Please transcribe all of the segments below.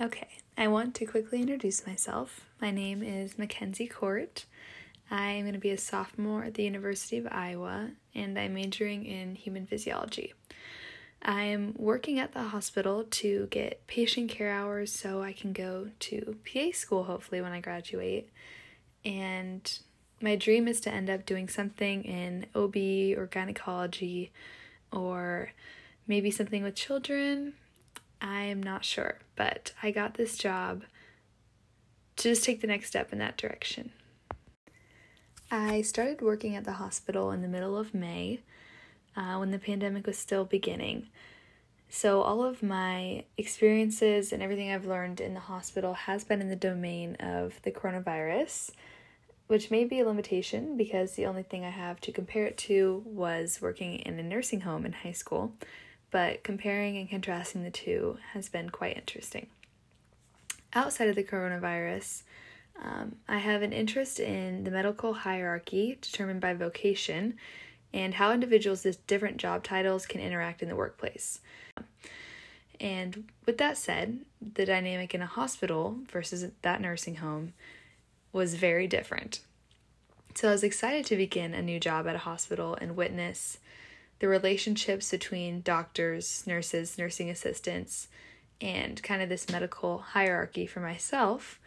Okay, I want to quickly introduce myself. My name is Mackenzie Court. I'm going to be a sophomore at the University of Iowa, and I'm majoring in human physiology. I'm working at the hospital to get patient care hours so I can go to PA school hopefully when I graduate. And my dream is to end up doing something in OB or gynecology or maybe something with children. I'm not sure, but I got this job to just take the next step in that direction. I started working at the hospital in the middle of May uh, when the pandemic was still beginning. So, all of my experiences and everything I've learned in the hospital has been in the domain of the coronavirus, which may be a limitation because the only thing I have to compare it to was working in a nursing home in high school. But comparing and contrasting the two has been quite interesting. Outside of the coronavirus, um, I have an interest in the medical hierarchy determined by vocation and how individuals with different job titles can interact in the workplace. And with that said, the dynamic in a hospital versus that nursing home was very different. So I was excited to begin a new job at a hospital and witness the relationships between doctors, nurses, nursing assistants, and kind of this medical hierarchy for myself.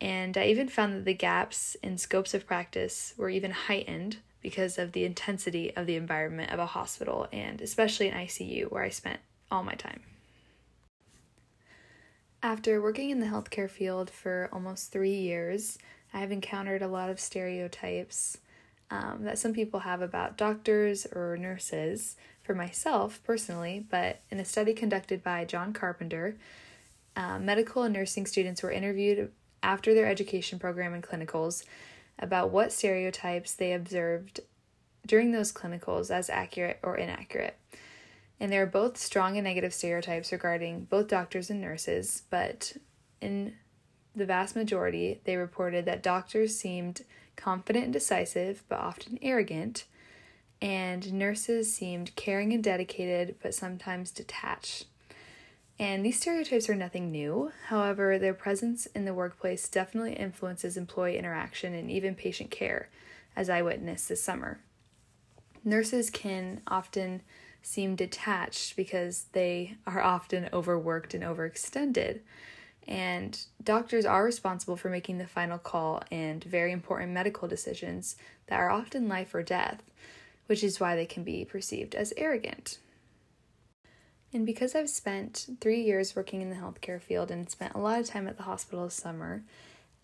And I even found that the gaps in scopes of practice were even heightened because of the intensity of the environment of a hospital and especially an ICU where I spent all my time. After working in the healthcare field for almost three years, I have encountered a lot of stereotypes um, that some people have about doctors or nurses. For myself personally, but in a study conducted by John Carpenter, uh, medical and nursing students were interviewed after their education program and clinicals about what stereotypes they observed during those clinicals as accurate or inaccurate. And there are both strong and negative stereotypes regarding both doctors and nurses, but in the vast majority, they reported that doctors seemed confident and decisive, but often arrogant, and nurses seemed caring and dedicated, but sometimes detached. And these stereotypes are nothing new. However, their presence in the workplace definitely influences employee interaction and even patient care, as I witnessed this summer. Nurses can often seem detached because they are often overworked and overextended. And doctors are responsible for making the final call and very important medical decisions that are often life or death, which is why they can be perceived as arrogant. And because I've spent three years working in the healthcare field and spent a lot of time at the hospital this summer,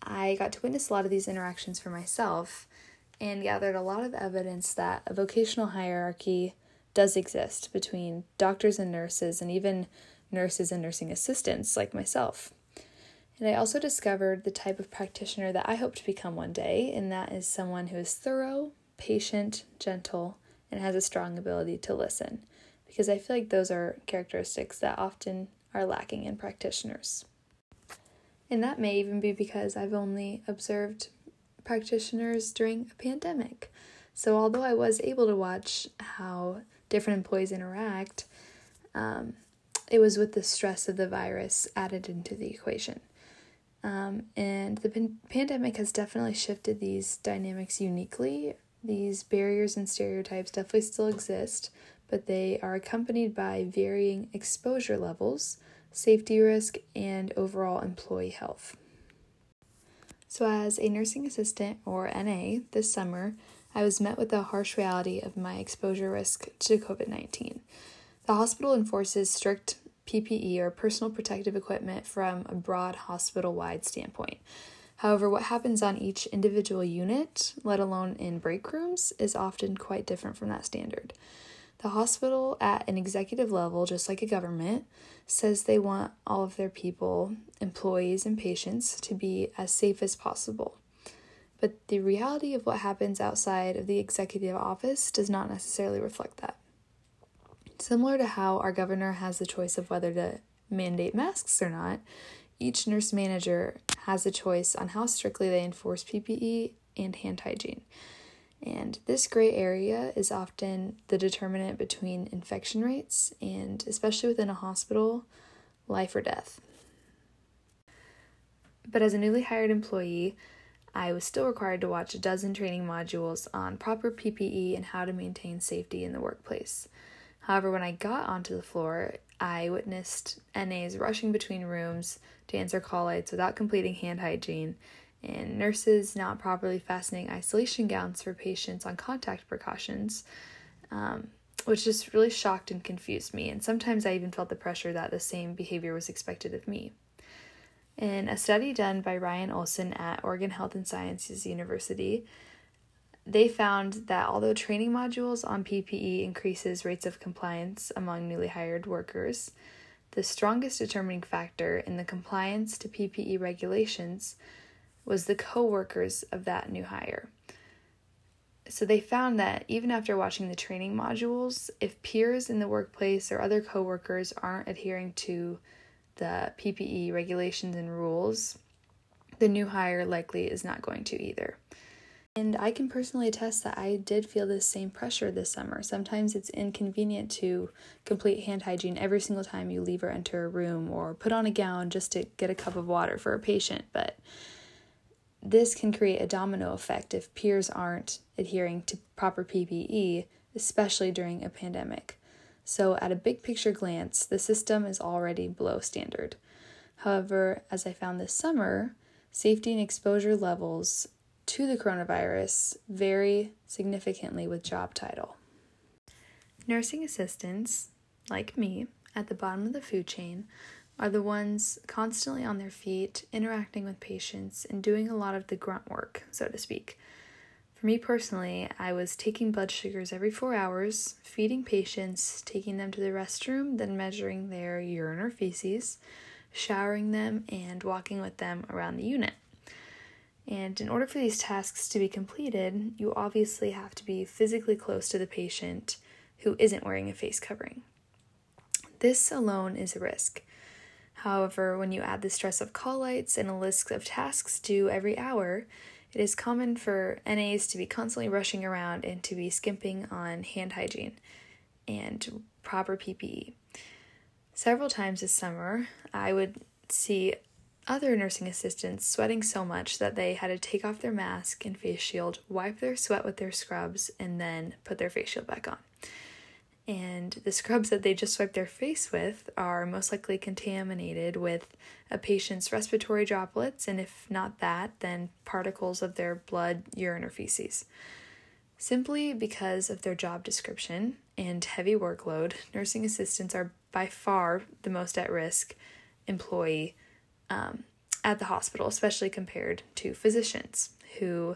I got to witness a lot of these interactions for myself and gathered a lot of evidence that a vocational hierarchy does exist between doctors and nurses, and even nurses and nursing assistants like myself. And I also discovered the type of practitioner that I hope to become one day, and that is someone who is thorough, patient, gentle, and has a strong ability to listen because I feel like those are characteristics that often are lacking in practitioners. And that may even be because I've only observed practitioners during a pandemic. So, although I was able to watch how different employees interact, um, it was with the stress of the virus added into the equation. Um, and the pan- pandemic has definitely shifted these dynamics uniquely. These barriers and stereotypes definitely still exist, but they are accompanied by varying exposure levels, safety risk, and overall employee health. So, as a nursing assistant or NA this summer, I was met with the harsh reality of my exposure risk to COVID 19. The hospital enforces strict PPE or personal protective equipment from a broad hospital wide standpoint. However, what happens on each individual unit, let alone in break rooms, is often quite different from that standard. The hospital, at an executive level, just like a government, says they want all of their people, employees, and patients to be as safe as possible. But the reality of what happens outside of the executive office does not necessarily reflect that. Similar to how our governor has the choice of whether to mandate masks or not, each nurse manager has a choice on how strictly they enforce PPE and hand hygiene. And this gray area is often the determinant between infection rates and, especially within a hospital, life or death. But as a newly hired employee, I was still required to watch a dozen training modules on proper PPE and how to maintain safety in the workplace. However, when I got onto the floor, I witnessed NAs rushing between rooms to answer call lights without completing hand hygiene, and nurses not properly fastening isolation gowns for patients on contact precautions, um, which just really shocked and confused me. And sometimes I even felt the pressure that the same behavior was expected of me. In a study done by Ryan Olson at Oregon Health and Sciences University, they found that although training modules on PPE increases rates of compliance among newly hired workers, the strongest determining factor in the compliance to PPE regulations was the co-workers of that new hire. So they found that even after watching the training modules, if peers in the workplace or other coworkers aren't adhering to the PPE regulations and rules, the new hire likely is not going to either. And I can personally attest that I did feel this same pressure this summer. Sometimes it's inconvenient to complete hand hygiene every single time you leave or enter a room or put on a gown just to get a cup of water for a patient, but this can create a domino effect if peers aren't adhering to proper PPE, especially during a pandemic. So, at a big picture glance, the system is already below standard. However, as I found this summer, safety and exposure levels to the coronavirus vary significantly with job title. Nursing assistants, like me, at the bottom of the food chain, are the ones constantly on their feet, interacting with patients, and doing a lot of the grunt work, so to speak. For me personally, I was taking blood sugars every four hours, feeding patients, taking them to the restroom, then measuring their urine or feces, showering them, and walking with them around the unit. And in order for these tasks to be completed, you obviously have to be physically close to the patient who isn't wearing a face covering. This alone is a risk. However, when you add the stress of call lights and a list of tasks due every hour, it is common for NAs to be constantly rushing around and to be skimping on hand hygiene and proper PPE. Several times this summer, I would see other nursing assistants sweating so much that they had to take off their mask and face shield, wipe their sweat with their scrubs, and then put their face shield back on. And the scrubs that they just wiped their face with are most likely contaminated with a patient's respiratory droplets, and if not that, then particles of their blood, urine, or feces. Simply because of their job description and heavy workload, nursing assistants are by far the most at risk employee um, at the hospital, especially compared to physicians who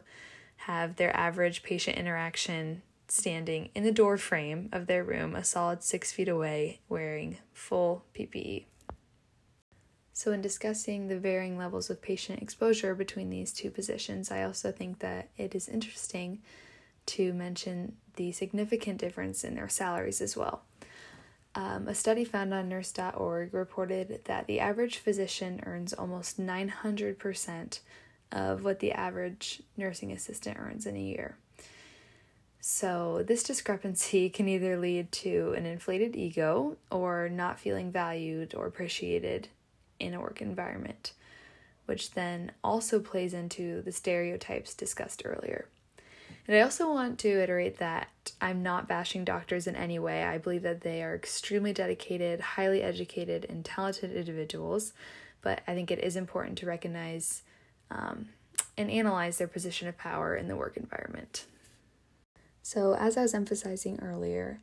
have their average patient interaction standing in the door frame of their room, a solid six feet away, wearing full PPE. So, in discussing the varying levels of patient exposure between these two positions, I also think that it is interesting to mention the significant difference in their salaries as well. Um, a study found on nurse.org reported that the average physician earns almost 900% of what the average nursing assistant earns in a year. So, this discrepancy can either lead to an inflated ego or not feeling valued or appreciated in a work environment, which then also plays into the stereotypes discussed earlier. And I also want to iterate that I'm not bashing doctors in any way. I believe that they are extremely dedicated, highly educated, and talented individuals, but I think it is important to recognize um, and analyze their position of power in the work environment. So, as I was emphasizing earlier,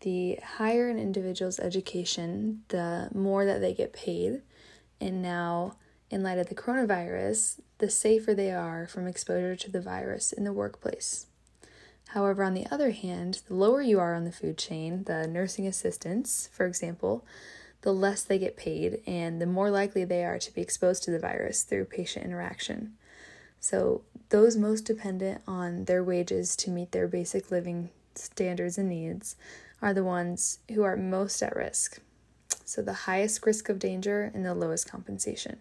the higher an individual's education, the more that they get paid. And now, in light of the coronavirus, the safer they are from exposure to the virus in the workplace. However, on the other hand, the lower you are on the food chain, the nursing assistants, for example, the less they get paid and the more likely they are to be exposed to the virus through patient interaction. So, those most dependent on their wages to meet their basic living standards and needs are the ones who are most at risk. So, the highest risk of danger and the lowest compensation.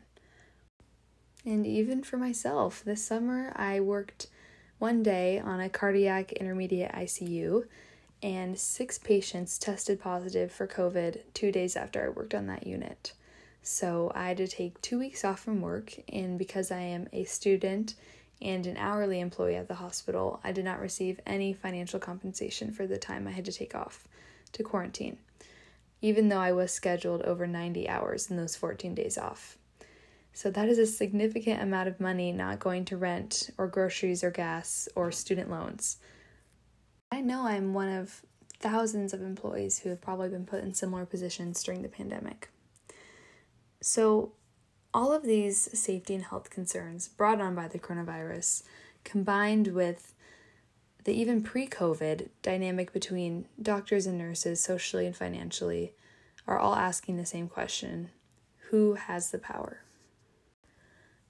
And even for myself, this summer I worked one day on a cardiac intermediate ICU, and six patients tested positive for COVID two days after I worked on that unit. So I had to take two weeks off from work, and because I am a student and an hourly employee at the hospital, I did not receive any financial compensation for the time I had to take off to quarantine, even though I was scheduled over 90 hours in those 14 days off. So that is a significant amount of money not going to rent or groceries or gas or student loans. I know I'm one of thousands of employees who have probably been put in similar positions during the pandemic. So, all of these safety and health concerns brought on by the coronavirus, combined with the even pre COVID dynamic between doctors and nurses, socially and financially, are all asking the same question who has the power?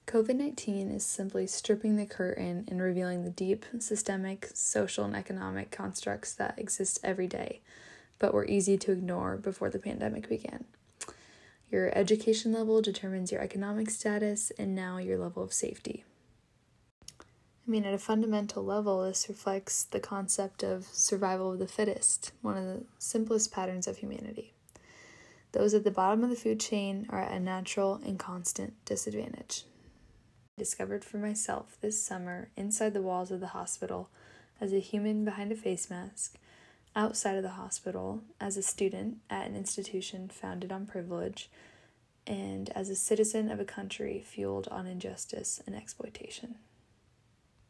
COVID 19 is simply stripping the curtain and revealing the deep systemic, social, and economic constructs that exist every day, but were easy to ignore before the pandemic began. Your education level determines your economic status and now your level of safety. I mean, at a fundamental level, this reflects the concept of survival of the fittest, one of the simplest patterns of humanity. Those at the bottom of the food chain are at a natural and constant disadvantage. Discovered for myself this summer inside the walls of the hospital as a human behind a face mask, outside of the hospital as a student at an institution founded on privilege, and as a citizen of a country fueled on injustice and exploitation.